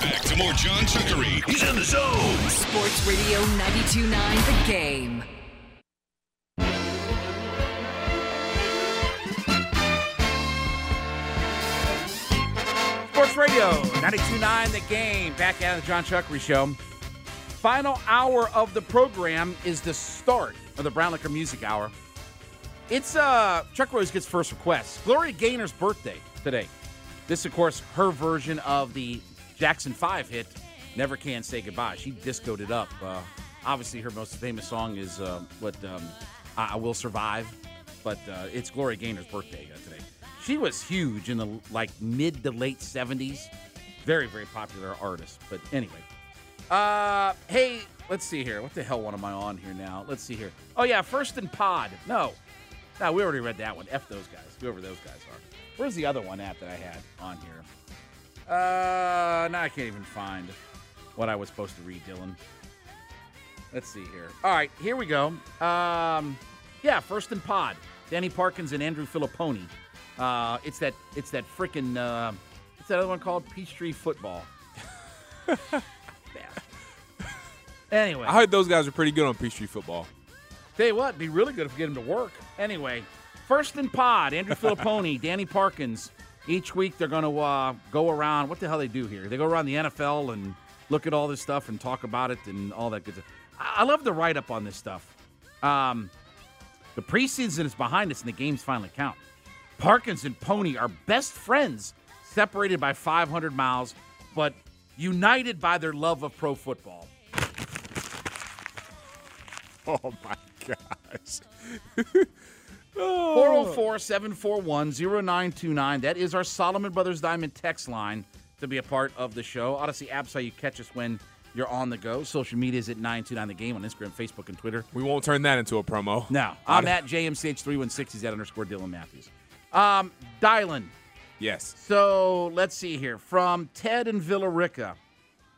Back to more John Chuckery. He's in the zone. Sports Radio 92.9 The Game. Sports Radio 92.9 The Game. Back out of the John Chuckery Show. Final hour of the program is the start of the Brown Liquor Music Hour. It's uh Chuck Rose gets first request. Gloria Gaynor's birthday today. This, of course, her version of the Jackson 5 hit, Never Can Say Goodbye. She discoed it up. Uh, obviously, her most famous song is uh, what um, I-, I Will Survive, but uh, it's Gloria Gaynor's birthday uh, today. She was huge in the like mid to late 70s. Very, very popular artist. But anyway. Uh, hey, let's see here. What the hell one am I on here now? Let's see here. Oh, yeah, First and Pod. No. No, we already read that one. F those guys, whoever those guys are. Where's the other one at that I had on here? Uh, now I can't even find what I was supposed to read, Dylan. Let's see here. All right, here we go. Um, yeah, first and pod. Danny Parkins and Andrew Fillipponi. Uh, it's that. It's that freaking. Uh, what's that other one called? Peachtree football. Anyway, I heard those guys are pretty good on Peachtree football. Tell you what, it'd be really good if we get him to work. Anyway, first and pod, Andrew Fillipponi, Danny Parkins. Each week they're going to uh, go around. What the hell they do here? They go around the NFL and look at all this stuff and talk about it and all that good stuff. I I love the write up on this stuff. Um, the preseason is behind us and the games finally count. Parkins and Pony are best friends, separated by 500 miles, but united by their love of pro football. Oh my gosh. 404 741 0929. That is our Solomon Brothers Diamond text line to be a part of the show. Audacy app's how you catch us when you're on the go. Social media is at 929 The Game on Instagram, Facebook, and Twitter. We won't turn that into a promo. No, I'm at JMCH316. He's at underscore Dylan Matthews. Um, Dylan. Yes. So let's see here. From Ted and Villa Rica.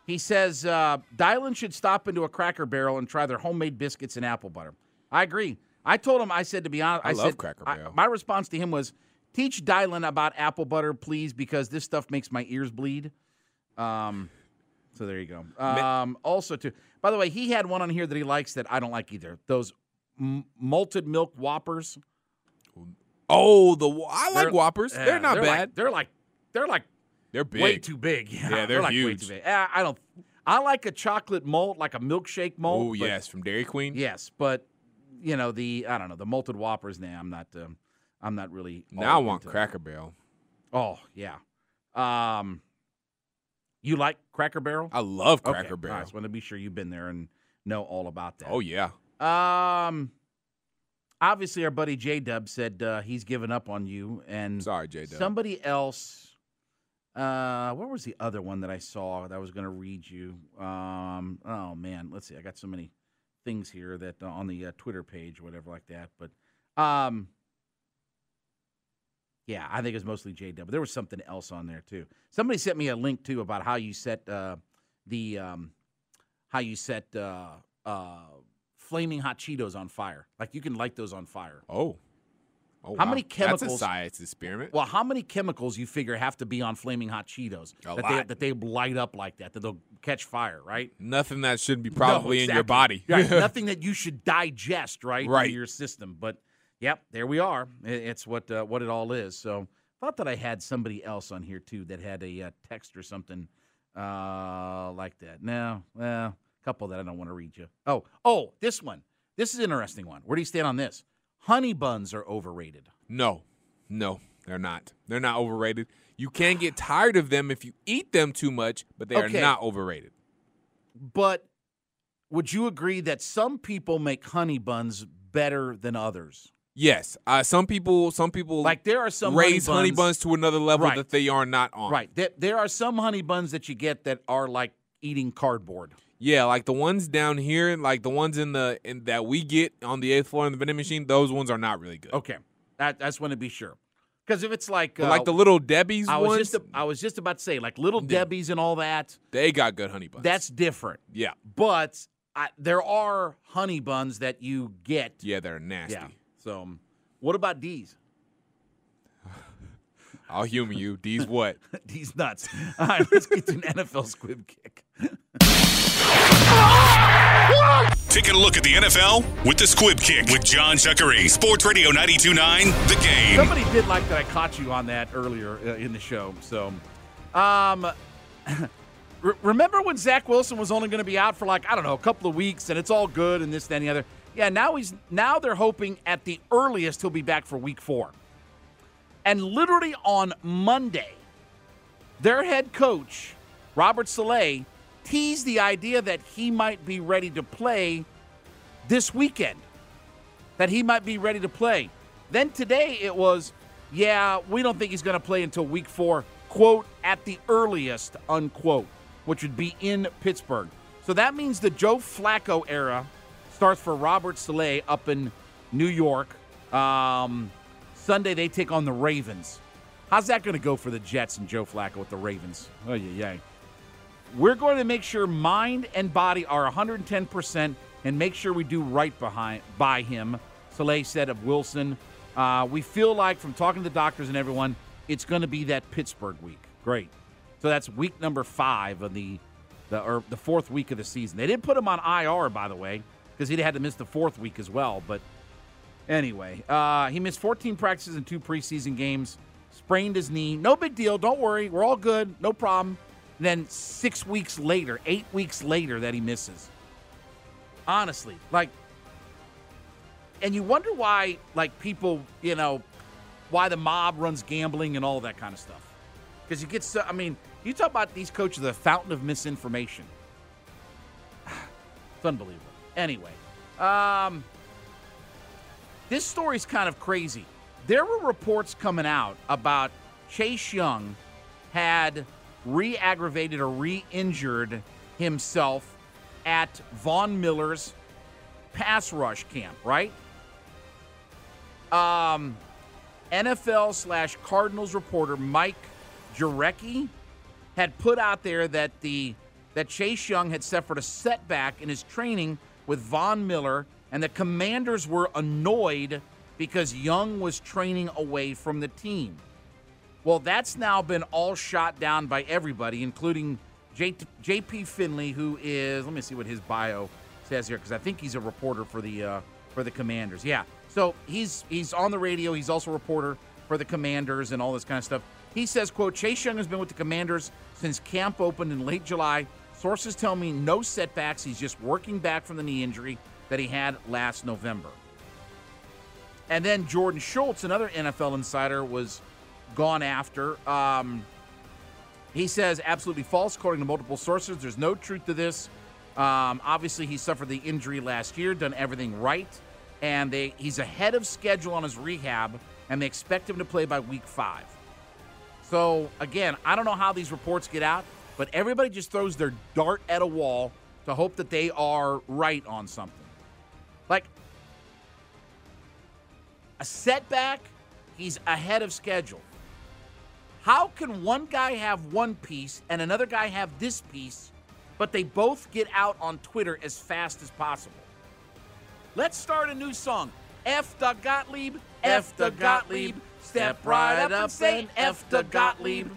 He says uh, Dylan should stop into a cracker barrel and try their homemade biscuits and apple butter. I agree. I told him, I said, to be honest, I I, love said, Cracker I- my response to him was, teach Dylan about apple butter, please, because this stuff makes my ears bleed. Um, so there you go. Um, also, too, by the way, he had one on here that he likes that I don't like either. Those m- malted milk whoppers. Oh, the I like They're- Whoppers. yeah, they're not like- bad. they're like, they're like they're big. way too big. Yeah, they're like way huge. too big. Uh, I don't. I like a chocolate malt, like a milkshake malt. Oh yes, from Dairy Queen. yes, but you know the I don't know the malted whoppers. Nah, I'm not. Um, I'm not really. Now I want Cracker Barrel. Oh yeah. Um, you like Cracker Barrel? I love Cracker all Barrel. right, just want to be sure you've been there and know all about that. Oh yeah. Um, obviously, our buddy J Dub said uh, he's given up on you, and Sorry, J Dub. somebody else. Uh, where was the other one that I saw that I was going to read you? Um, oh man, let's see. I got so many things here that uh, on the uh, Twitter page, or whatever like that. But um, yeah, I think it was mostly J Dub. But there was something else on there too. Somebody sent me a link too about how you set uh, the um, how you set uh, uh, flaming hot Cheetos on fire. Like you can light those on fire. Oh. Oh, How wow. many That's chemicals- a science experiment. Well, how many chemicals you figure have to be on flaming hot Cheetos A that they that they light up like that that they'll catch fire, right? Nothing that shouldn't be No, probably in your body. Right. Nothing that you should digest, right? Right. In your system. But yep, there we are. It's what uh, what it all is. So thought that I had somebody else on here too that had a uh, text or something uh, like that. No, well, a couple that I don't want to read you. Oh, oh, this one. This is an interesting one. Where do you stand on this? Honey buns are overrated. No, no, they're not. They're not overrated. You can get tired of them if you eat them too much, but they Okay. are not overrated. But would you agree that some people make honey buns better than others? Yes, uh, some people, some people Like there are some raise honey honey buns, buns to another level Right. that they are not on. Right. There, there are some honey buns that you get that are like eating cardboard. Yeah, like the ones down here, like the ones in the in, that we get on the eighth floor in the vending machine. Those ones are not really good. Okay. That, that's want to be sure. Because if it's like uh, like the little Debbie's I was ones, just I was just about to say like little Yeah. Debbie's and all that. they got good honey buns. That's different. yeah, But I, there are honey buns that you get. yeah, they're nasty. Yeah. So um, what about D's? I'll humor you. D's what? He's nuts. All right, let's get to an NFL squib kick. Taking a look at the NFL with the Squib Kick with John Chuckery. Sports Radio 92.9 The Game. Somebody did like that I caught you on that earlier uh, in the show. So, um, remember when Zach Wilson was only going to be out for like I don't know a couple of weeks, and it's all good and this, that, and the other. Yeah, now he's now they're hoping at the earliest he'll be back for Week Four. And literally on Monday, their head coach Robert Saleh teased the idea that he might be ready to play this weekend that he might be ready to play. Then today it was, yeah, we don't think he's going to play until week four, quote, at the earliest, unquote, which would be in Pittsburgh. So that means the Joe Flacco era starts for Robert Saleh up in New York. Um, Sunday they take on the Ravens. How's that going to go for the Jets and Joe Flacco with the Ravens? Oh, yeah, yeah. We're going to make sure mind and body are 110% and make sure we do right behind by him. Saleh said of Wilson. Uh, we feel like from talking to the doctors and everyone, it's going to be that Pittsburgh week. Great. So that's week number five of the the or the fourth week of the season. They didn't put him on IR, by the way, because he'd had to miss the fourth week as well. But anyway, uh, he missed 14 practices and two preseason games. Sprained his knee. No big deal. Don't worry. We're all good. No problem. Then six weeks later, eight weeks later, that he misses. Honestly, like, and you wonder why, like, people, you know, why the mob runs gambling and all that kind of stuff. Because you get so, I mean, you talk about these coaches, the fountain of misinformation. It's unbelievable. Anyway, um, this story's kind of crazy. There were reports coming out about Chase Young had re-aggravated or re-injured himself at Von Miller's pass rush camp, right? Um, NFL slash Cardinals reporter Mike Jurecki had put out there that the that Chase Young had suffered a setback in his training with Von Miller, and the Commanders were annoyed because Young was training away from the team. Well, that's now been all shot down by everybody, including J- J.P. Finley, who is. Let me see what his bio says here, because I think he's a reporter for the uh, for the Commanders. Yeah, so he's he's on the radio. He's also a reporter for the Commanders and all this kind of stuff. He says, "quote Chase Young has been with the Commanders since camp opened in late July. Sources tell me no setbacks. He's just working back from the knee injury that he had last November." And then Jordan Schultz, another NFL insider, was gone after. Um, he says absolutely false, according to multiple sources. There's no truth to this. Um, obviously, he suffered the injury last year, done everything right, and they, he's ahead of schedule on his rehab, and they expect him to play by week five. So, again, I don't know how these reports get out, but everybody just throws their dart at a wall to hope that they are right on something. Like, a setback, he's ahead of schedule. How can one guy have one piece and another guy have this piece, but they both get out on Twitter as fast as possible? Let's start a new song. F the Gottlieb, F the Gottlieb, step right up and say F the Gottlieb.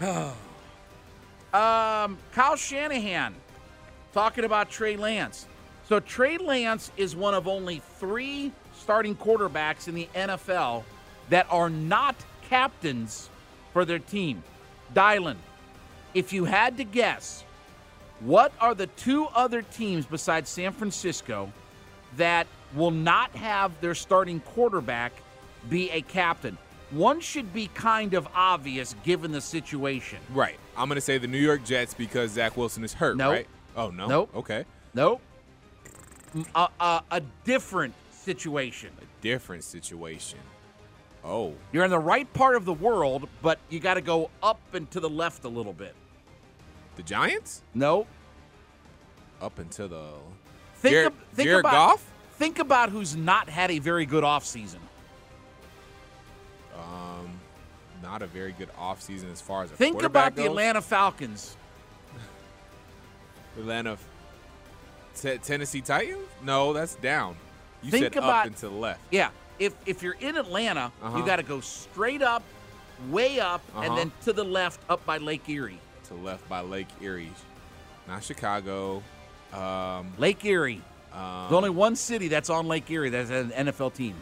um, Kyle Shanahan talking about Trey Lance. So Trey Lance is one of only three starting quarterbacks in the NFL that are not captains for their team. Dylan, if you had to guess, what are the two other teams besides San Francisco that will not have their starting quarterback be a captain? One should be kind of obvious given the situation. Right. I'm going to say the New York Jets because Zach Wilson is hurt, Nope. right? Oh, no? Nope. Okay. Nope. A, a, a different situation. A different situation. Oh, You're in the right part of the world, but you got to go up and to the left a little bit. the Giants? No. Up until the. Think, Jared, ab- think Jared about Goff? think about who's not had a very good offseason. Um, not a very good offseason as far as a Think quarterback about the. Atlanta Falcons. Atlanta T- Tennessee Titans? No, that's down. You Think said about- up and to the left. Yeah. If if you're in Atlanta, Uh-huh. you got to go straight up, way up, and Uh-huh. then to the left up by Lake Erie. To left by Lake Erie, not Chicago. Um, Lake Erie. um, There's only one city that's on Lake Erie that's an NFL team.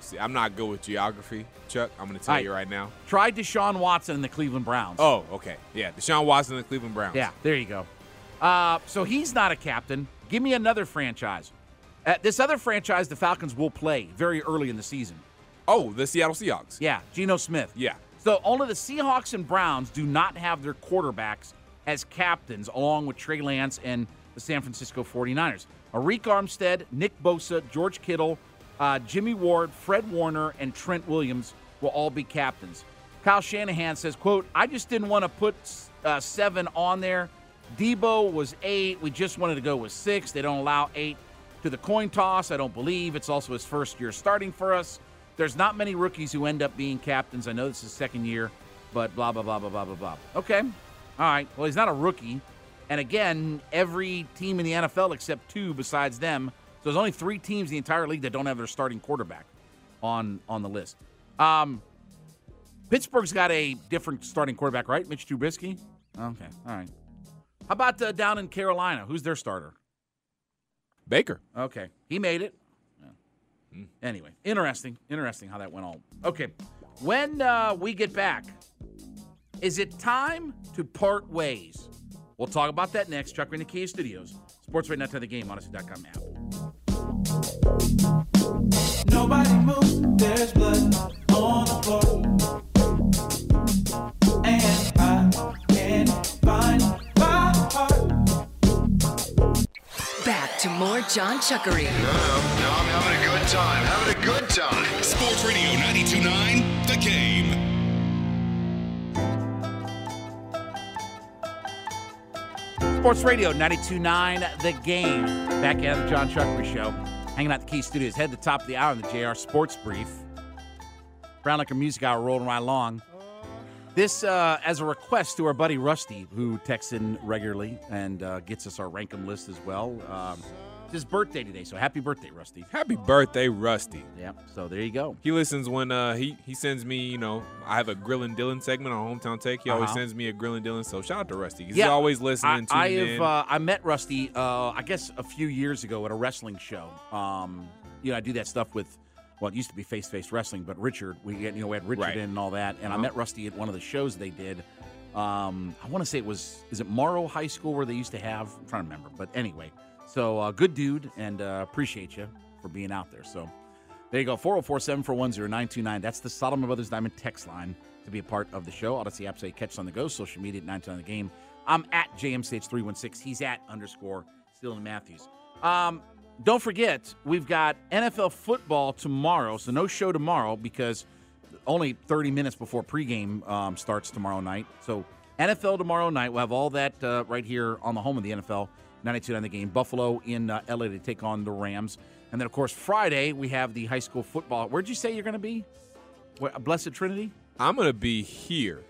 see, I'm not good with geography, Chuck. I'm going to tell right. you right now. Try Deshaun Watson and the Cleveland Browns. Oh, okay. Yeah, Deshaun Watson and the Cleveland Browns. Yeah, there you go. Uh, so he's not a captain. Give me another franchise. Uh, this other franchise, the Falcons will play very early in the season. Oh, the Seattle Seahawks. Yeah, Geno Smith. Yeah. So only the Seahawks and Browns do not have their quarterbacks as captains, along with Trey Lance and the San Francisco 49ers. Arik Armstead, Nick Bosa, George Kittle, uh, Jimmy Ward, Fred Warner, and Trent Williams will all be captains. Kyle Shanahan says, quote, I just didn't want to put uh, seven on there. Deebo was eight. We just wanted to go with six. They don't allow eight to the coin toss. I don't believe. It's also his first year starting for us. There's not many rookies who end up being captains. I know this is second year, but blah, blah, blah, blah, blah, blah, blah. Okay. All right. Well, he's not a rookie. And again, every team in the NFL except two besides them. So there's only three teams in the entire league that don't have their starting quarterback on on the list. Um, Pittsburgh's got a different starting quarterback, right? Mitch Trubisky. Okay. All right. How about uh, down in Carolina? Who's their starter? Baker. Okay, he made it. Yeah. Anyway, interesting, interesting how that went all. Okay, when uh, we get back, is it time to part ways? We'll talk about that next. Chuck in the Kia Studios, Sports Right Now to the Game, Audacy.com app. Nobody moves, there's blood on the floor. And to more John Chuckery. No, no, I'm having a good time. Having a good time. Sports Radio 929 The Game. Sports Radio 92.9 The Game. Back at the John Chuckery Show. Hanging out at the Key Studios. Head to the top of the hour in the JR Sports Brief. Brown Liquor Music Hour rolling right along. This uh, as a request to our buddy Rusty, who texts in regularly and uh, gets us our Rankum list as well. Um, it's his birthday today, so happy birthday, Rusty. Happy birthday, Rusty. Yeah, so there you go. He listens when uh, he he sends me. You know, I have a Grillin' Dylan segment on Hometown Take. He always Uh-huh. sends me a Grillin' Dylan. So shout out to Rusty. 'cause Yeah, he's always listening. I, I have uh, I met Rusty, uh, I guess a few years ago at a wrestling show. Um, you know, I do that stuff with. Well, it used to be face to face wrestling, but Richard, we had, you know we had Richard Right. in and all that, and I Uh-huh. met Rusty at one of the shows they did. Um, I want to say it was is it Morrow High School where they used to have. I'm trying to remember, but anyway, so uh, good dude, and uh, appreciate you for being out there. So there you go, 404 741 929. That's the Solomon Brothers Diamond text line to be a part of the show. Audacy app say catch on the go, social media at 929 the game. I'm at JMCH316. He's at underscore Dylan Matthews. Um, don't forget, we've got NFL football tomorrow, so no show tomorrow because only 30 minutes before pregame um, starts tomorrow night. So NFL tomorrow night. We'll have all that uh, right here on the home of the NFL, 92 on the game. Buffalo in uh, LA to take on the Rams. And then, of course, Friday, we have the high school football. Where'd you say you're going to be? Where, Blessed Trinity? I'm gonna be here.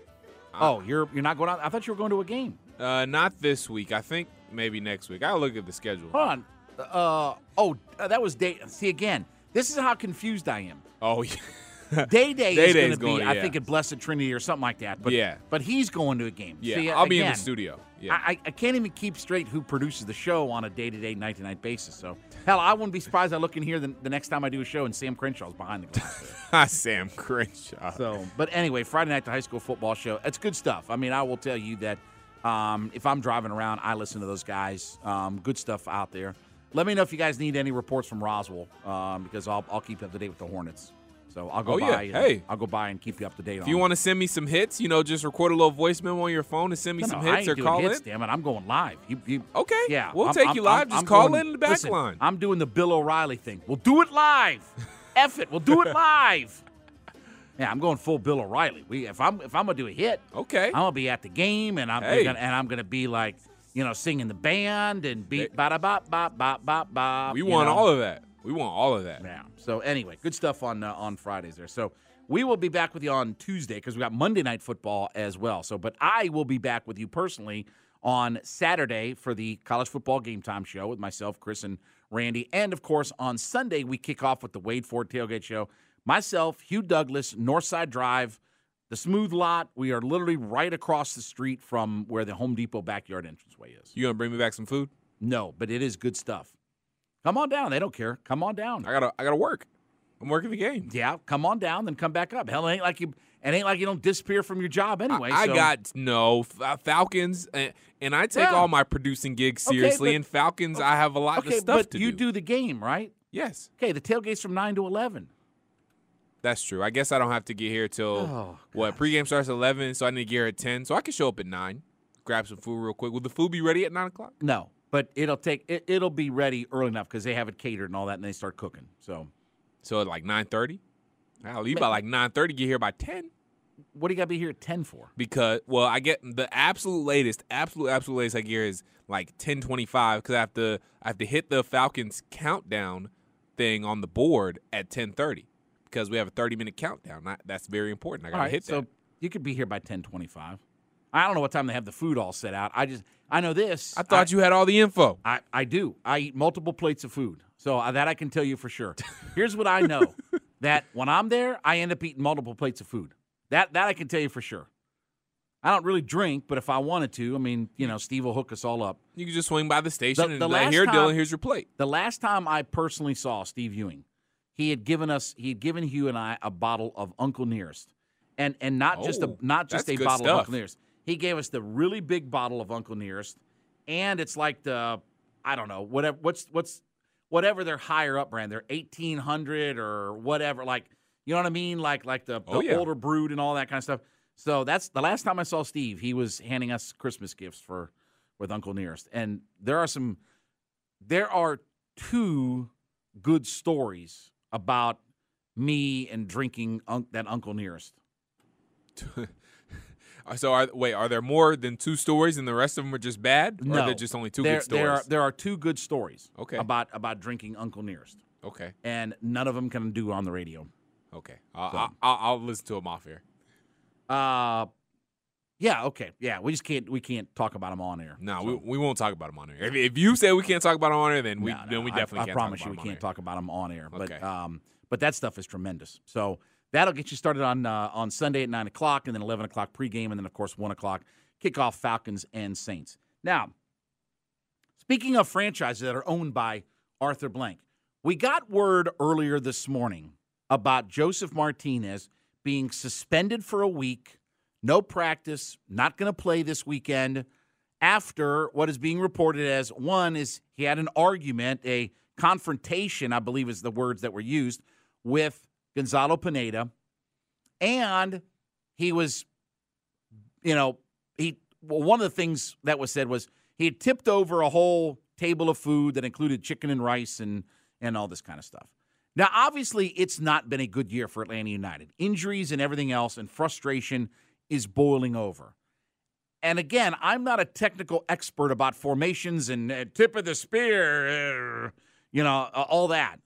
Oh, you're you're not going out? I thought you were going to a game. Uh, not this week. I think maybe next week. I'll look at the schedule. Hold on. Uh, oh, uh, that was day. See, again, this is how confused I am. Oh, yeah. Day Day is going to be, going, I think, at Blessed Trinity or something like that. But Yeah. but he's going to a game. yeah. See, I'll be in the studio. Yeah. I, I can't even keep straight who produces the show on a day to day, night to night basis. So, hell, I wouldn't be surprised I look in here the, the next time I do a show and Sam Crenshaw's behind the glass. Sam Crenshaw. so, but anyway, Friday night, the high school football show. It's good stuff. I mean, I will tell you that um, if I'm driving around, I listen to those guys. Um, good stuff out there. Let me know if you guys need any reports from Roswell um, because I'll, I'll keep you up to date with the Hornets. So I'll go Oh, by. yeah. and- Hey. I'll go by and keep you up to date. If you want to send me some hits, you know, just record a little voice memo on your phone and send me No, some no, hits or call hits, in. Damn it, I'm going live. You, you, Okay. Yeah, We'll I'm- take I'm- you live. I'm- Just call going- in the back listen, line. I'm doing the Bill O'Reilly thing. We'll do it live. F it, we'll do it live. Yeah, I'm going full Bill O'Reilly. We if I'm if I'm gonna do a hit, Okay. I'm gonna be at the game and I'm Hey. gonna, and I'm gonna be like you know singing the band and beat ba da ba ba ba ba ba. we want know. all of that. We want all of that. Yeah. So anyway, good stuff on uh, on Fridays there. So we will be back with you on Tuesday because we got Monday night football as well. So, but I will be back with you personally on Saturday for the college football game time show with myself, Chris, and Randy. And of course, on Sunday, we kick off with the Wade Ford Tailgate Show. Myself, Hugh Douglas, Northside Drive, the smooth lot. We are literally right across the street from where the Home Depot backyard entranceway is. You gonna bring me back some food? No, but it is good stuff. Come on down. They don't care. Come on down. I gotta I gotta work. I'm working the game. Yeah, come on down, then come back up. Hell, it ain't like you. It ain't like you don't disappear from your job anyway. I, I so- got no uh, Falcons, and, and I take Yeah. all my producing gigs Okay, seriously. but- and Falcons, I have a lot okay, of stuff but to you do. do the game right. Yes, Okay, the tailgate's from nine to eleven. That's true. I guess I don't have to get here till Oh, what pregame starts at eleven, so I need to get here at ten, so I can show up at nine, grab some food real quick. Will the food be ready at nine o'clock? No, but it'll take. It, it'll be ready early enough because they have it catered and all that, and they start cooking. So, So at like nine thirty. I'll leave by like nine thirty. Get here by ten. what do you got to be here at ten for? because well i get the absolute latest absolute absolute latest i get here is like 1025 because i have to i have to hit the falcons countdown thing on the board at 1030 because we have a 30 minute countdown I, that's very important i gotta right, hit so that you could be here by ten twenty-five. I don't know what time they have the food all set out. I just I know this. i thought you had all the info I, I do. I eat multiple plates of food. So uh, that I can tell you for sure. Here's what I know that when I'm there, I end up eating multiple plates of food. That that I can tell you for sure. I don't really drink, but if I wanted to, I mean, you know, Steve will hook us all up. you can just swing by the station The- and the like, last here time- dylan here's your plate The last time I personally saw Steve Ewing, he had given us he had given Hugh and I a bottle of Uncle Nearest. And and not just a Oh, not just a bottle of. Uncle Nearest. He gave us the really big bottle of Uncle Nearest and it's like the I don't know, whatever what's what's whatever their higher up brand, they're 1800 or whatever like you know what I mean? Like like the, the Oh, yeah. older brood and all that kind of stuff. So that's the last time I saw Steve, he was handing us Christmas gifts for with Uncle Nearest. And there are some there are two good stories about me and drinking un- that Uncle Nearest. so are, wait are there more than two stories and the rest of them are just bad? Or No, are there just only two there, good stories There are, there are two good stories Okay. about about drinking Uncle Nearest, okay. And none of them can do on the radio. okay. I'll, So- I'll, I'll, I'll listen to them off here Uh, yeah, okay, yeah. We just can't we can't talk about them on air. No, So- we, we won't talk about them on air. If, if you say we can't talk about them on air, then we No, no, then we definitely I, can't. promise talk you, we about 'em on can't air. talk about them on air. But Okay. um, but that stuff is tremendous. So that'll get you started on uh, on Sunday at nine o'clock, and then eleven o'clock pregame, and then of course one o'clock kickoff. Falcons and Saints. Now, speaking of franchises that are owned by Arthur Blank, we got word earlier this morning about Josef Martinez being suspended for a week, no practice, not going to play this weekend after what is being reported as one is he had an argument, a confrontation, I believe is the words that were used, with Gonzalo Pineda. And he was, you know, he well, one of the things that was said was he had tipped over a whole table of food that included chicken and rice and and all this kind of stuff. Now, obviously, it's not been a good year for Atlanta United. Injuries and everything else, and frustration is boiling over. And again, I'm not a technical expert about formations and uh, tip of the spear, uh, you know, uh, all that.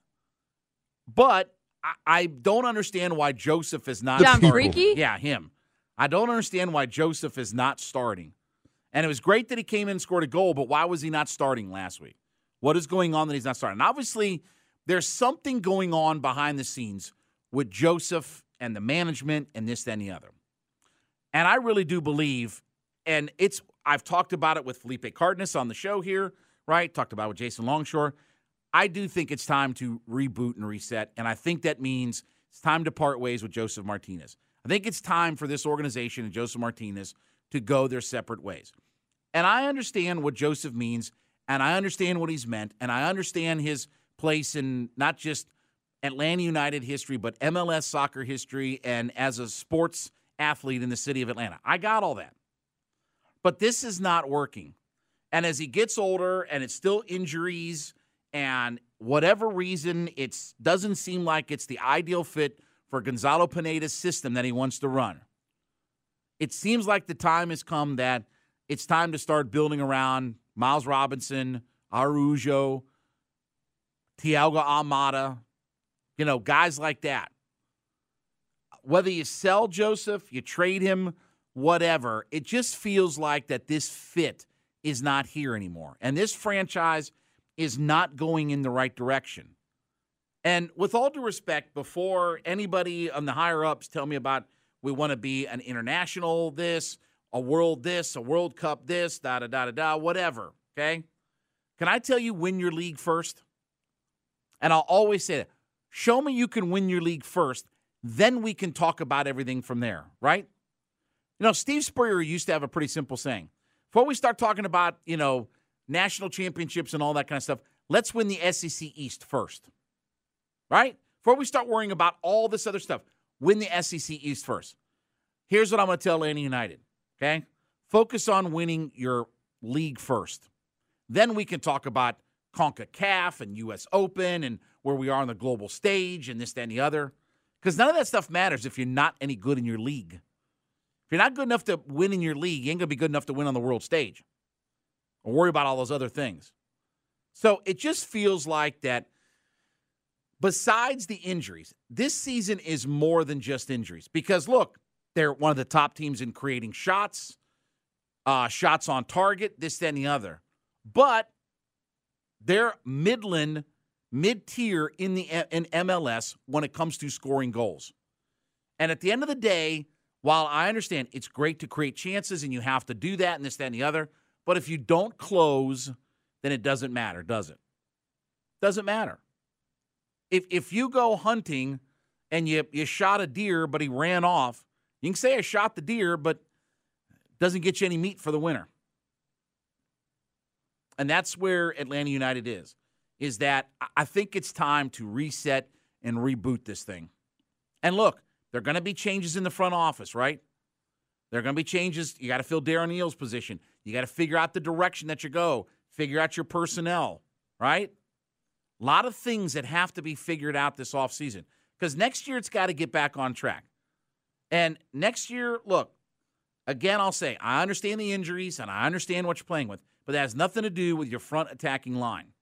But I, I don't understand why Josef is not John. Freaky? Yeah, him. I don't understand why Josef is not starting. And it was great that he came in and scored a goal, but why was he not starting last week? What is going on that he's not starting? And obviously, there's something going on behind the scenes with Josef and the management and this, that, and the other. And I really do believe, and it's I've talked about it with Felipe Cardenas on the show here, right? Talked about it with Jason Longshore. I do think it's time to reboot and reset, and I think that means it's time to part ways with Josef Martinez. I think it's time for this organization and Josef Martinez to go their separate ways. And I understand what Josef means, and I understand what he's meant, and I understand his place in not just Atlanta United history, but MLS soccer history and as a sports athlete in the city of Atlanta. I got all that. But this is not working. And as he gets older and it's still injuries and whatever reason it doesn't seem like it's the ideal fit for Gonzalo Pineda's system that he wants to run. It seems like the time has come that it's time to start building around Miles Robinson, Araujo, Thiago Almada, you know, guys like that. Whether you sell Josef, you trade him, whatever, it just feels like that this fit is not here anymore. And this franchise is not going in the right direction. And with all due respect, before anybody on the higher ups tell me about we want to be an international this, a world this, a World Cup this, da da da da da, whatever. Okay. Can I tell you win your league first? And I'll always say that. Show me you can win your league first, then we can talk about everything from there, right? You know, Steve Spurrier used to have a pretty simple saying. Before we start talking about, you know, national championships and all that kind of stuff, let's win the SEC East first. Right? Before we start worrying about all this other stuff, win the SEC East first. Here's what I'm going to tell Atlanta United, okay? Focus on winning your league first. Then we can talk about CONCACAF and US Open and where we are on the global stage and this, that, and the other. Because none of that stuff matters if you're not any good in your league. If you're not good enough to win in your league, you ain't going to be good enough to win on the world stage or worry about all those other things. So it just feels like that besides the injuries, this season is more than just injuries. Because look, they're one of the top teams in creating shots, uh, shots on target, this, that, and the other. But they're Midland, mid tier in the eh, in MLS when it comes to scoring goals. And at the end of the day, while I understand it's great to create chances and you have to do that and this, that, and the other, but if you don't close, then it doesn't matter, does it? Doesn't matter. If if you go hunting and you you shot a deer, but he ran off, you can say I shot the deer, but doesn't get you any meat for the winter. And that's where Atlanta United is. Is that I think it's time to reset and reboot this thing. And look, there are going to be changes in the front office, right? There are going to be changes. You got to fill Darren Eales' position. You got to figure out the direction that you go, figure out your personnel, right? A lot of things that have to be figured out this offseason. Because next year it's got to get back on track. And next year, look, again, I'll say, I understand the injuries and I understand what you're playing with, but that has nothing to do with your front attacking line.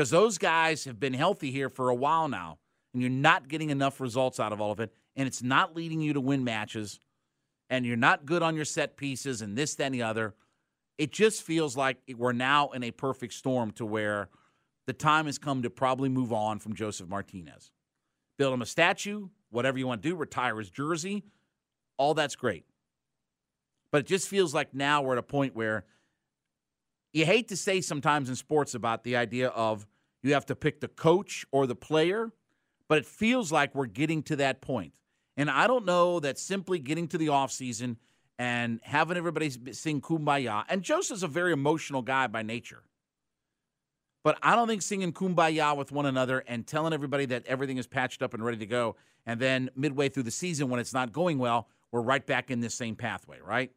Because those guys have been healthy here for a while now, and you're not getting enough results out of all of it, and it's not leading you to win matches, and you're not good on your set pieces and this, that, and the other. It just feels like we're now in a perfect storm to where the time has come to probably move on from Josef Martinez. Build him a statue, whatever you want to do, retire his jersey, all that's great. But it just feels like now we're at a point where you hate to say sometimes in sports about the idea of you have to pick the coach or the player, but it feels like we're getting to that point. And I don't know that simply getting to the offseason and having everybody sing kumbaya, and Josef's a very emotional guy by nature. But I don't think singing kumbaya with one another and telling everybody that everything is patched up and ready to go, and then midway through the season when it's not going well, we're right back in this same pathway, right?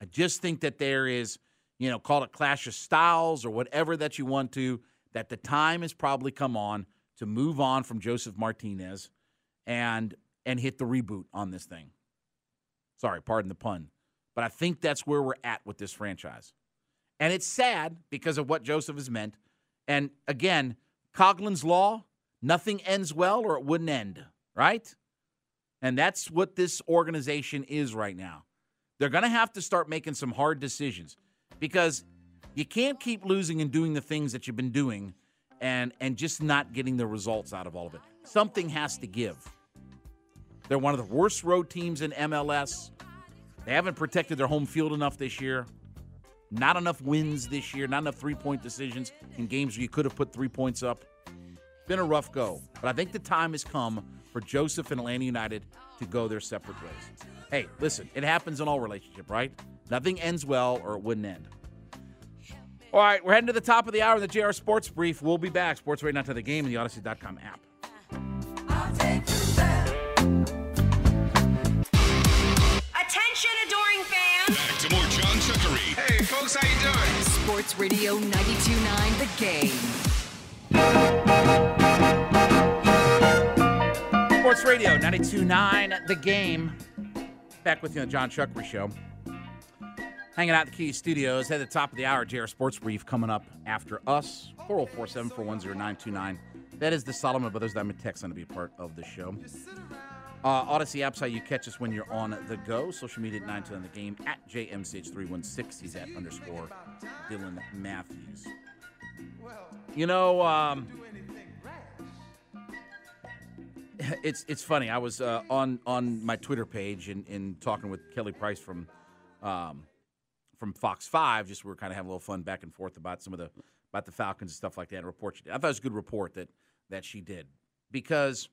I just think that there is, you know, call it clash of styles or whatever that you want to, that the time has probably come on to move on from Josef Martinez and and hit the reboot on this thing. Sorry, pardon the pun. But I think that's where we're at with this franchise. And it's sad because of what Josef has meant. And again, Coughlin's law, nothing ends well or it wouldn't end, right? And that's what this organization is right now. They're going to have to start making some hard decisions because you can't keep losing and doing the things that you've been doing and and just not getting the results out of all of it. Something has to give. They're one of the worst road teams in MLS. They haven't protected their home field enough this year. Not enough wins this year, not enough three point decisions in games where you could have put three points up. Been a rough go. But I think the time has come for Josef and Atlanta United to go their separate ways. Hey, listen, it happens in all relationship, right? Nothing ends well or it wouldn't end. All right, we're heading to the top of the hour of the JR Sports Brief. We'll be back. Sports right now to the game and the Audacy.com app. Attention, adoring fans. Back to more John Chuckery. Hey, folks, how you doing? Sports Radio 92.9 The Game. Sports Radio 92.9 The Game. Back with you on the John Chuckery Show. Hanging out at the Key Studios at the top of the hour. JR Sports Brief coming up after us. 404 741 929. That is the Solomon Brothers Diamond text going to be a part of the show. Uh, Audacy app's how you catch us when you're on the go. Social media at 929 The Game at JMCH316. He's at underscore Dylan Matthews. You know, um, it's it's funny. I was uh, on on my Twitter page and, and talking with Kelly Price from um, from Fox Five. Just we were kind of having a little fun back and forth about some of the about the Falcons and stuff like that. And report she did. I thought it was a good report that that she did because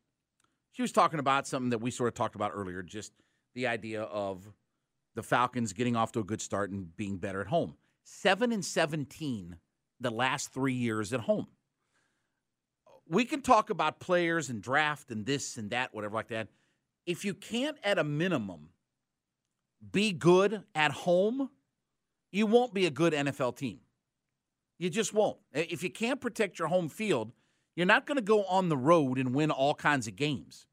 she was talking about something that we sort of talked about earlier. Just the idea of the Falcons getting off to a good start and being better at home. Seven and seventeen the last three years at home we can talk about players and draft and this and that, whatever like that. If you can't, at a minimum, be good at home, you won't be a good NFL team. You just won't. If you can't protect your home field, you're not going to go on the road and win all kinds of games.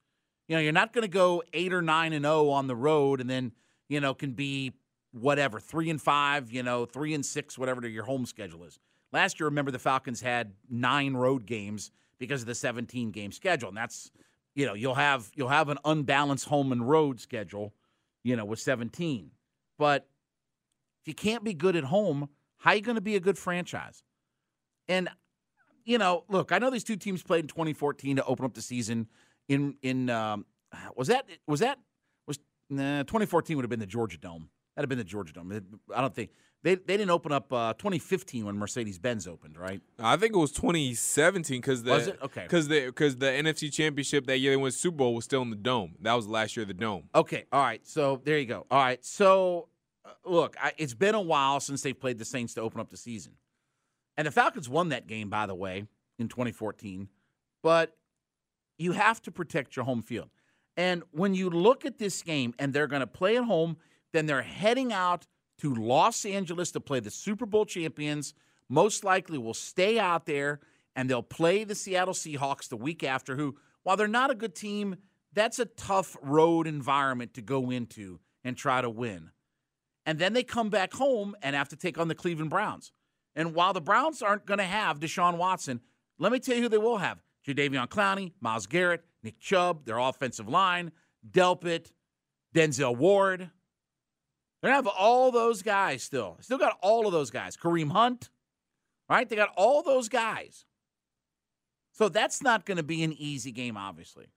You know, you're not going to go eight or nine and zero on the road and then you know can be whatever three and five, you know, three and six, whatever your home schedule is. Last year, remember the Falcons had nine road games because of the 17 game schedule. And that's, you know, you'll have you'll have an unbalanced home and road schedule, you know, with 17. But if you can't be good at home, how are you going to be a good franchise? And you know, look, I know these two teams played in 2014 to open up the season. In in um, was that was that was nah, 2014 would have been the Georgia Dome. That'd have been the Georgia Dome. I don't think they they didn't open up uh, 2015 when Mercedes Benz opened, right? I think it was 2017 because the Was it? Okay. because the because the NFC Championship that year they went Super Bowl was still in the dome. That was last year of the dome. Okay, all right. So there you go. All right. So Uh, look, I, it's been a while since they've played the Saints to open up the season, and the Falcons won that game, by the way, in 2014. But you have to protect your home field. And when you look at this game, and they're going to play at home, then they're heading out to Los Angeles to play the Super Bowl champions. Most likely will stay out there and they'll play the Seattle Seahawks the week after, who, while they're not a good team, that's a tough road environment to go into and try to win. And then they come back home and have to take on the Cleveland Browns. And while the Browns aren't going to have Deshaun Watson, let me tell you who they will have. Jadeveon Clowney, Myles Garrett, Nick Chubb, their offensive line, Delpit, Denzel Ward. They're going to have all those guys still. Still got all of those guys. Kareem Hunt, right? They got all those guys. So that's not going to be an easy game, obviously.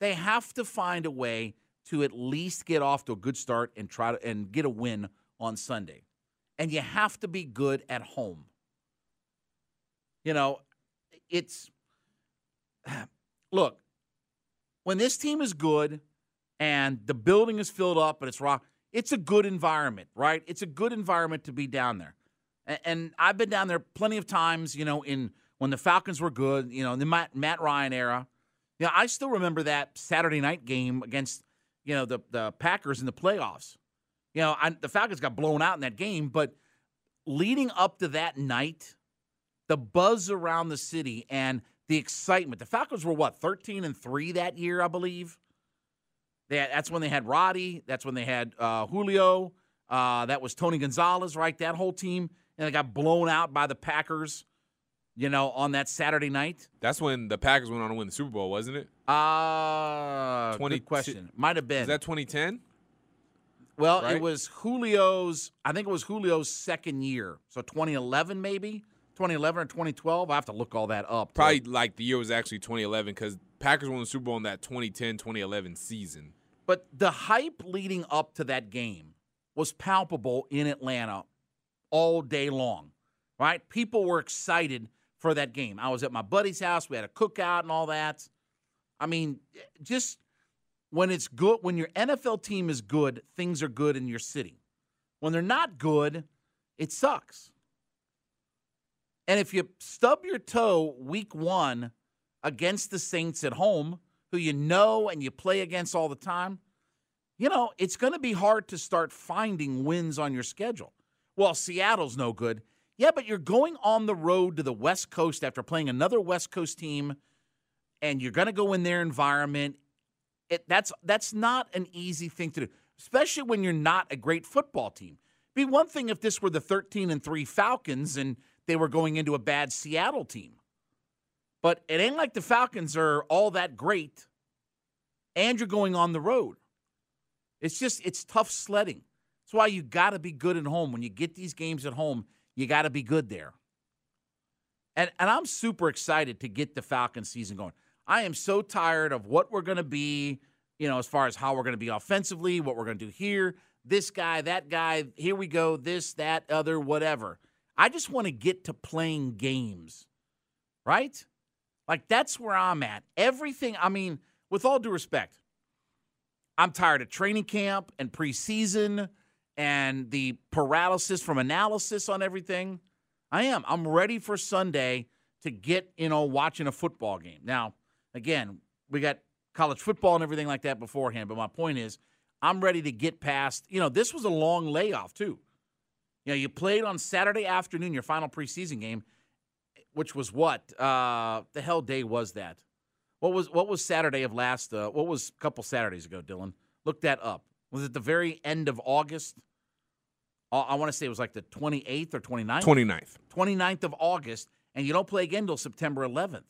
They have to find a way to at least get off to a good start and try to and get a win on Sunday. And you have to be good at home. You know, it's look, when this team is good and the building is filled up and it's rock, it's a good environment, right? It's a good environment to be down there. And, I've been down there plenty of times, you know, in when the Falcons were good, you know, in the Matt, Matt Ryan era. You know, I still remember that Saturday night game against, you know, the the Packers in the playoffs. You know, I, the Falcons got blown out in that game, but leading up to that night, the buzz around the city and the excitement. The Falcons were what, 13 and 3 that year, I believe. Had, that's when they had Roddy. That's when they had uh, Julio. Uh, that was Tony Gonzalez, right? That whole team. And they got blown out by the Packers, you know, on that Saturday night. That's when the Packers went on to win the Super Bowl, wasn't it? Uh, 20 good question. Might have been. Is that 2010? well, right? it was Julio's, I think it was Julio's second year. So 2011, maybe? 2011 or 2012. I have to look all that up. Probably like the year was actually 2011 because Packers won the Super Bowl in that 2010 2011 season. But the hype leading up to that game was palpable in Atlanta all day long, right? People were excited for that game. I was at my buddy's house. We had a cookout and all that. I mean, just when it's good, when your NFL team is good, things are good in your city. When they're not good, it sucks. And if you stub your toe week one against the Saints at home, who you know and you play against all the time, you know, it's going to be hard to start finding wins on your schedule. Well, Seattle's no good. Yeah, but you're going on the road to the West Coast after playing another West Coast team, and you're going to go in their environment. It, that's that's not an easy thing to do, especially when you're not a great football team. Be one thing if this were the 13 and three Falcons and they were going into a bad Seattle team. But it ain't like the Falcons are all that great and you're going on the road. It's just, it's tough sledding. That's why you got to be good at home. When you get these games at home, you got to be good there. And and I'm super excited to get the Falcons season going. I am so tired of what we're going to be, you know, as far as how we're going to be offensively, what we're going to do here, this guy, that guy, here we go, this, that, other, whatever. I just want to get to playing games. Right? Like that's where I'm at. Everything, I mean, with all due respect, I'm tired of training camp and preseason and the paralysis from analysis on everything. I am. I'm ready for Sunday to get, you know, watching a football game. Now, again, we got college football and everything like that beforehand, but my point is I'm ready to get past, you know, this was a long layoff too. You know, you played on Saturday afternoon your final preseason game, which was what? Uh the hell day was that? What was what was Saturday of last uh what was a couple Saturdays ago, Dylan? Look that up. Was it the very end of August? I want to say it was like the 28th or 29th. 29th. 29th of August, and you don't play again until September 11th.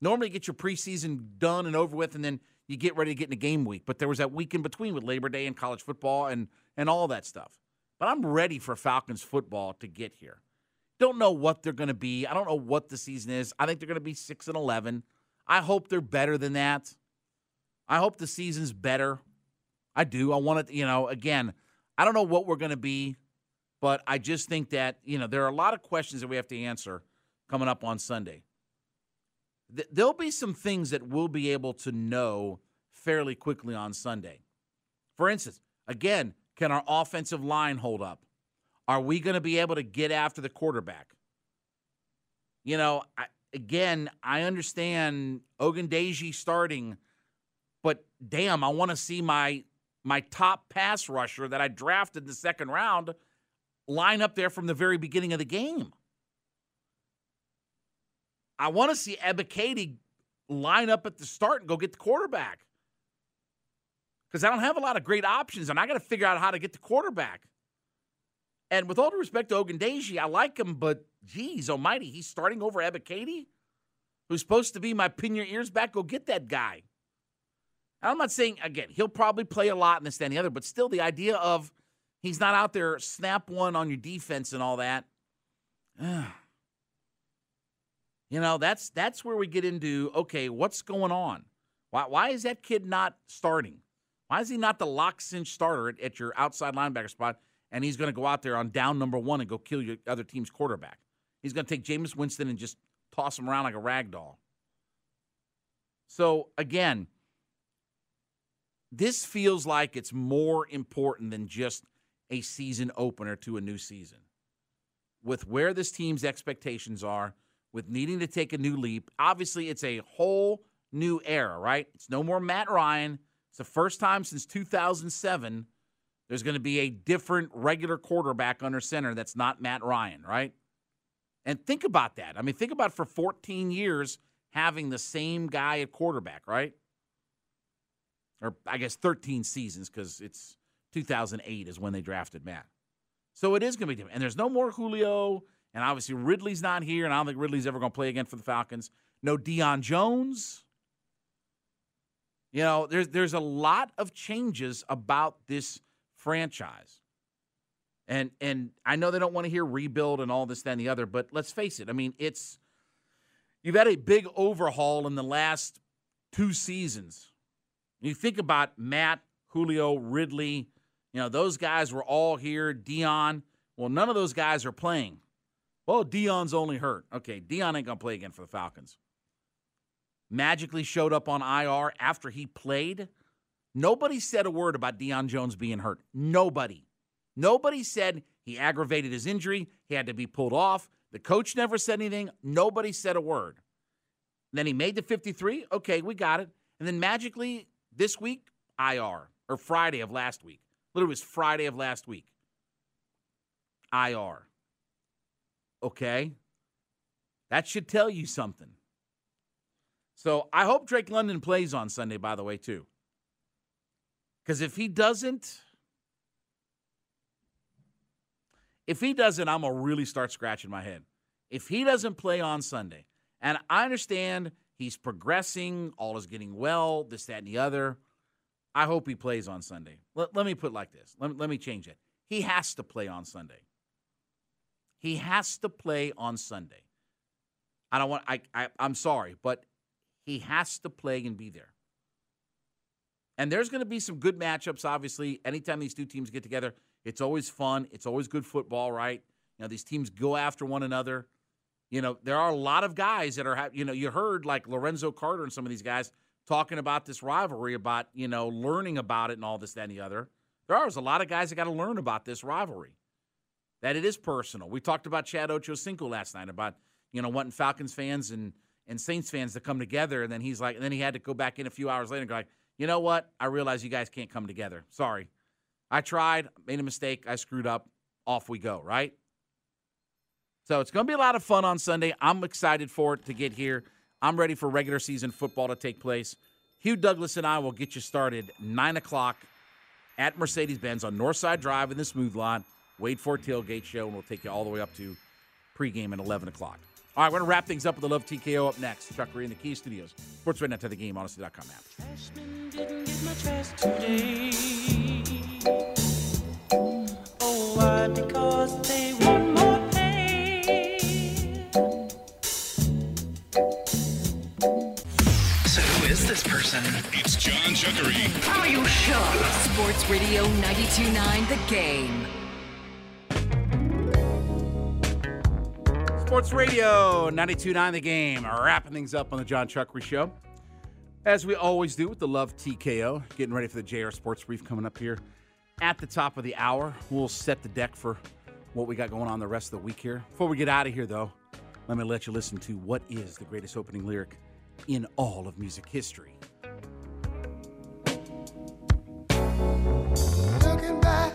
Normally, you get your preseason done and over with, and then you get ready to get into game week. But there was that week in between with Labor Day and college football and and all that stuff. But I'm ready for Falcons football to get here. Don't know what they're going to be. I don't know what the season is. I think they're going to be six and eleven. I hope they're better than that. I hope the season's better. I do. I want it. You know, again, I don't know what we're going to be, but I just think that you know there are a lot of questions that we have to answer coming up on Sunday. Th- There'll be some things that we'll be able to know fairly quickly on Sunday. For instance, again, can our offensive line hold up? Are we going to be able to get after the quarterback? You know, I, again, I understand Ogundeji starting, but damn, I want to see my my top pass rusher that I drafted in the second round line up there from the very beginning of the game. I want to see Ebiketie line up at the start and go get the quarterback. Because I don't have a lot of great options, and I got to figure out how to get the quarterback. And with all due respect to Ogundeji, I like him, but geez, almighty, he's starting over Ebiketie, who's supposed to be my pin your ears back. Go get that guy. I'm not saying again he'll probably play a lot in this, that, and the other, but still the idea of he's not out there snap one on your defense and all that. You know, that's that's where we get into okay, what's going on? Why why is that kid not starting? Why is he not the lock cinch starter at, at your outside linebacker spot? And he's going to go out there on down number one and go kill your other team's quarterback. He's going to take Jameis Winston and just toss him around like a rag doll. So again, this feels like it's more important than just a season opener to a new season. With where this team's expectations are, with needing to take a new leap, obviously it's a whole new era, right? It's no more Matt Ryan. It's the first time since 2007 there's going to be a different regular quarterback under center that's not Matt Ryan, right? And think about that. I mean, think about for 14 years having the same guy at quarterback, right? Or I guess 13 seasons because it's 2008 is when they drafted Matt. So it is going to be different. And there's no more Julio. And obviously Ridley's not here. And I don't think Ridley's ever going to play again for the Falcons. No Deion Jones. You know, there's there's a lot of changes about this franchise. And and I know they don't want to hear rebuild and all this, that, and the other, but let's face it. I mean, it's you've had a big overhaul in the last two seasons. You think about Matt, Julio, Ridley, you know, those guys were all here. Deion. Well, none of those guys are playing. Well, Deion's only hurt. Okay, Deion ain't gonna play again for the Falcons. Magically showed up on IR after he played. Nobody said a word about Deion Jones being hurt. Nobody. Nobody said he aggravated his injury. He had to be pulled off. The coach never said anything. Nobody said a word. Then he made the 53. Okay, we got it. And then magically this week, IR, or Friday of last week. Literally, it was Friday of last week. IR. Okay. That should tell you something. So I hope Drake London plays on Sunday, by the way, too. Because if he doesn't, if he doesn't, I'm going to really start scratching my head. If he doesn't play on Sunday, and I understand he's progressing, all is getting well, this, that, and the other. I hope he plays on Sunday. Let, let me put like this. Let, let me change it. He has to play on Sunday. He has to play on Sunday. I don't want. I, I I'm sorry, but he has to play and be there. And there's going to be some good matchups. Obviously, anytime these two teams get together, it's always fun. It's always good football, right? You know, these teams go after one another. You know, there are a lot of guys that are. You know, you heard like Lorenzo Carter and some of these guys talking about this rivalry, about you know learning about it and all this, that, and the other. There are a lot of guys that got to learn about this rivalry. That it is personal. We talked about Chad Ochocinco last night about you know wanting Falcons fans and and Saints fans to come together, and then he's like, and then he had to go back in a few hours later and go like, you know what? I realize you guys can't come together. Sorry, I tried, made a mistake, I screwed up. Off we go, right? So it's going to be a lot of fun on Sunday. I'm excited for it to get here. I'm ready for regular season football to take place. Hugh Douglas and I will get you started 9 o'clock at Mercedes Benz on Northside Drive in the Smooth Lot. Wait for Tailgate Show, and we'll take you all the way up to pregame at 11 o'clock. All right, we're going to wrap things up with the Love TKO up next. Chuck Reed in the Key Studios. Sports right now to the game, Audacy.com app. didn't get my trash today. Oh, why? Because they want more pay. So who is this person? It's John Chuckery. Are you shook? Sports Radio 92.9 The Game. Sports Radio 92.9 The Game. Wrapping things up on the John Chuckery Show. As we always do with the Love TKO. Getting ready for the JR Sports Brief coming up here at the top of the hour. We'll set the deck for what we got going on the rest of the week here. Before we get out of here, though, let me let you listen to what is the greatest opening lyric in all of music history. Looking back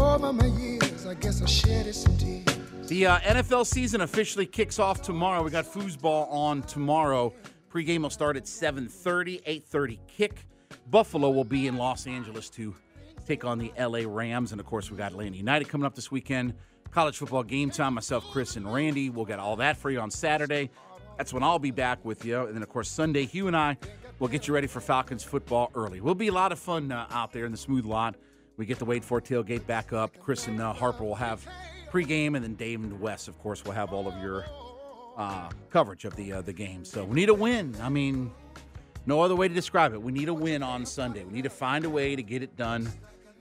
over my years, I guess I shedded some tears. The uh, NFL season officially kicks off tomorrow. We got foosball on tomorrow. Pregame will start at 7:30, 8:30 kick. Buffalo will be in Los Angeles to take on the LA Rams, and of course we got Atlanta United coming up this weekend. College football game time. Myself, Chris, and Randy. We'll get all that for you on Saturday. That's when I'll be back with you, and then of course Sunday, Hugh and I will get you ready for Falcons football early. We'll be a lot of fun uh, out there in the smooth lot. We get to wait for tailgate back up. Chris and uh, Harper will have pregame, and then Dave and Wes, of course, will have all of your uh, coverage of the uh, the game. So we need a win. I mean, no other way to describe it. We need a win on Sunday. We need to find a way to get it done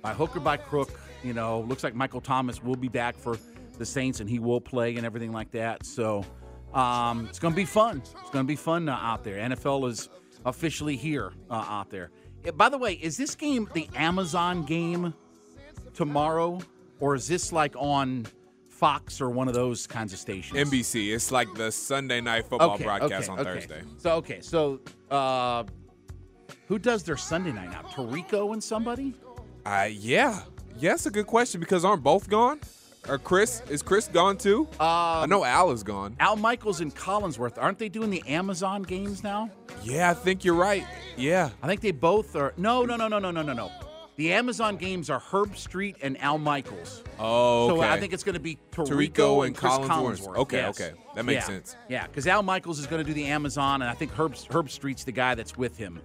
by hook or by crook. You know, looks like Michael Thomas will be back for the Saints, and he will play and everything like that. So um, it's going to be fun. It's going to be fun uh, out there. NFL is officially here uh, out there. Eh, By the way, is this game the Amazon game tomorrow, or is this like on Fox or one of those kinds of stations? NBC. It's like the Sunday night football broadcast on Thursday. So okay, so uh, who does their Sunday night now? Tirico and somebody? Uh, yeah. Yeah, that's a good question because aren't both gone? Or Chris? Is Chris gone too? I know Al is gone. Al Michaels and Collinsworth. Aren't they doing the Amazon games now? Yeah, I think you're right. Yeah. I think they both are. No, no, no, no, no, no, no, no. The Amazon games are Herbstreit and Al Michaels. Oh, okay. So I think it's going to be Tirico, Tirico and, and Chris Collinsworth. Collinsworth. Okay, Yes. okay. That makes Yeah. sense. Yeah, because Al Michaels is going to do the Amazon, and I think Herb Herbstreit's the guy that's with him.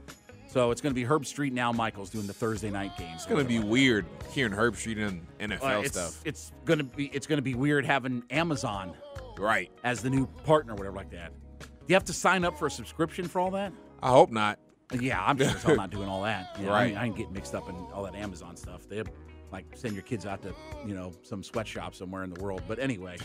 So it's going to be Herbstreit and Al Michaels doing the Thursday night games. It's gonna be weird hearing Herbstreit and NFL Uh, it's, stuff. It's going to be it's going to be weird having Amazon Right. as the new partner, or whatever like that. Do you have to sign up for a subscription for all that? I hope not. Yeah, I'm sure as hell not doing all that. Yeah, I, Right. ain't- I ain't get mixed up in all that Amazon stuff. They like send your kids out to you know some sweatshop somewhere in the world. But anyway,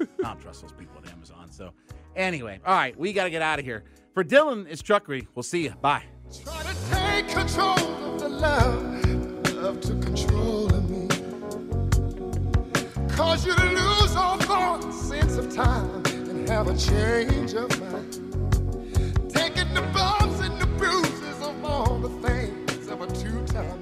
I don't trust those people at Amazon. So anyway, all right, we got to get out of here. For Dylan, it's Chuckery. We'll see you. Bye. Try to take control of the love, love to control of me. Cause you to lose all thought, sense of time, and have a change of mind the things of a two-time